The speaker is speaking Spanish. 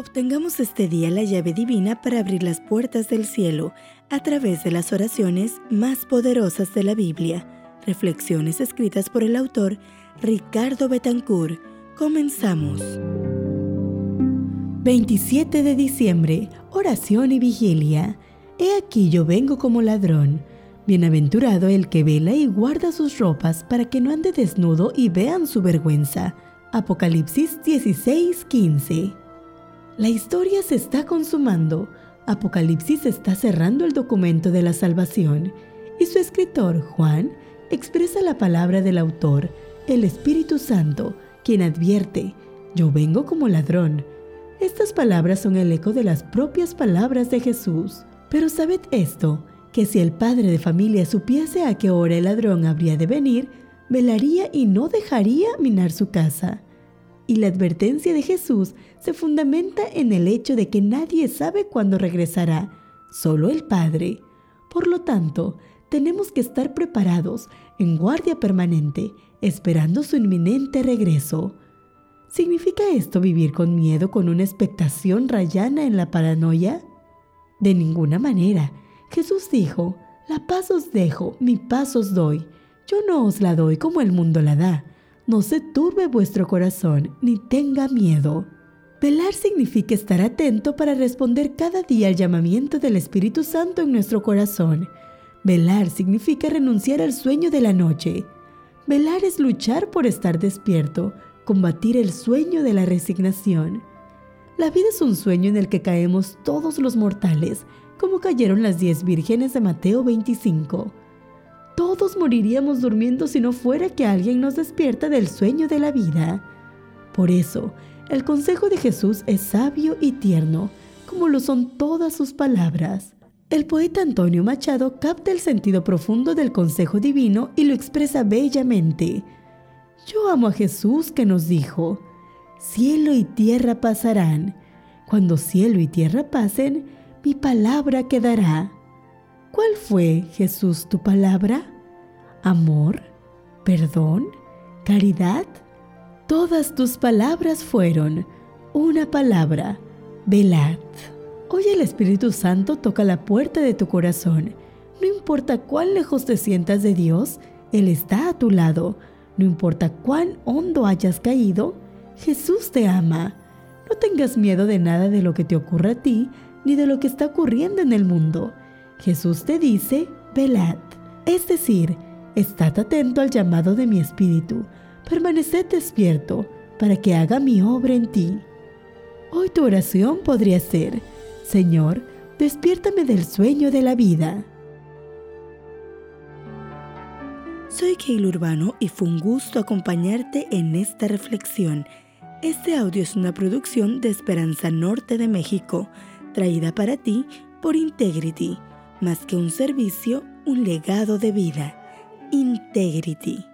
Obtengamos este día la llave divina para abrir las puertas del cielo a través de las oraciones más poderosas de la Biblia. Reflexiones escritas por el autor Ricardo Betancourt. Comenzamos. 27 de diciembre, oración y vigilia. He aquí yo vengo como ladrón. Bienaventurado el que vela y guarda sus ropas para que no ande desnudo y vean su vergüenza. Apocalipsis 16:15 la historia se está consumando. Apocalipsis está cerrando el documento de la salvación y su escritor, Juan, expresa la palabra del autor, el Espíritu Santo, quien advierte, yo vengo como ladrón. Estas palabras son el eco de las propias palabras de Jesús. Pero sabed esto, que si el padre de familia supiese a qué hora el ladrón habría de venir, velaría y no dejaría minar su casa. Y la advertencia de Jesús se fundamenta en el hecho de que nadie sabe cuándo regresará, solo el Padre. Por lo tanto, tenemos que estar preparados, en guardia permanente, esperando su inminente regreso. ¿Significa esto vivir con miedo, con una expectación rayana en la paranoia? De ninguna manera. Jesús dijo, La paz os dejo, mi paz os doy. Yo no os la doy como el mundo la da. No se turbe vuestro corazón ni tenga miedo. Velar significa estar atento para responder cada día al llamamiento del Espíritu Santo en nuestro corazón. Velar significa renunciar al sueño de la noche. Velar es luchar por estar despierto, combatir el sueño de la resignación. La vida es un sueño en el que caemos todos los mortales, como cayeron las diez vírgenes de Mateo 25 todos moriríamos durmiendo si no fuera que alguien nos despierta del sueño de la vida. Por eso, el consejo de Jesús es sabio y tierno, como lo son todas sus palabras. El poeta Antonio Machado capta el sentido profundo del consejo divino y lo expresa bellamente. Yo amo a Jesús que nos dijo, cielo y tierra pasarán. Cuando cielo y tierra pasen, mi palabra quedará. ¿Cuál fue, Jesús, tu palabra? ¿Amor? ¿Perdón? ¿Caridad? Todas tus palabras fueron una palabra, velad. Hoy el Espíritu Santo toca la puerta de tu corazón. No importa cuán lejos te sientas de Dios, Él está a tu lado. No importa cuán hondo hayas caído, Jesús te ama. No tengas miedo de nada de lo que te ocurra a ti, ni de lo que está ocurriendo en el mundo. Jesús te dice, velad, es decir, estad atento al llamado de mi espíritu, permaneced despierto para que haga mi obra en ti. Hoy tu oración podría ser, Señor, despiértame del sueño de la vida. Soy Keil Urbano y fue un gusto acompañarte en esta reflexión. Este audio es una producción de Esperanza Norte de México, traída para ti por Integrity más que un servicio, un legado de vida. Integrity.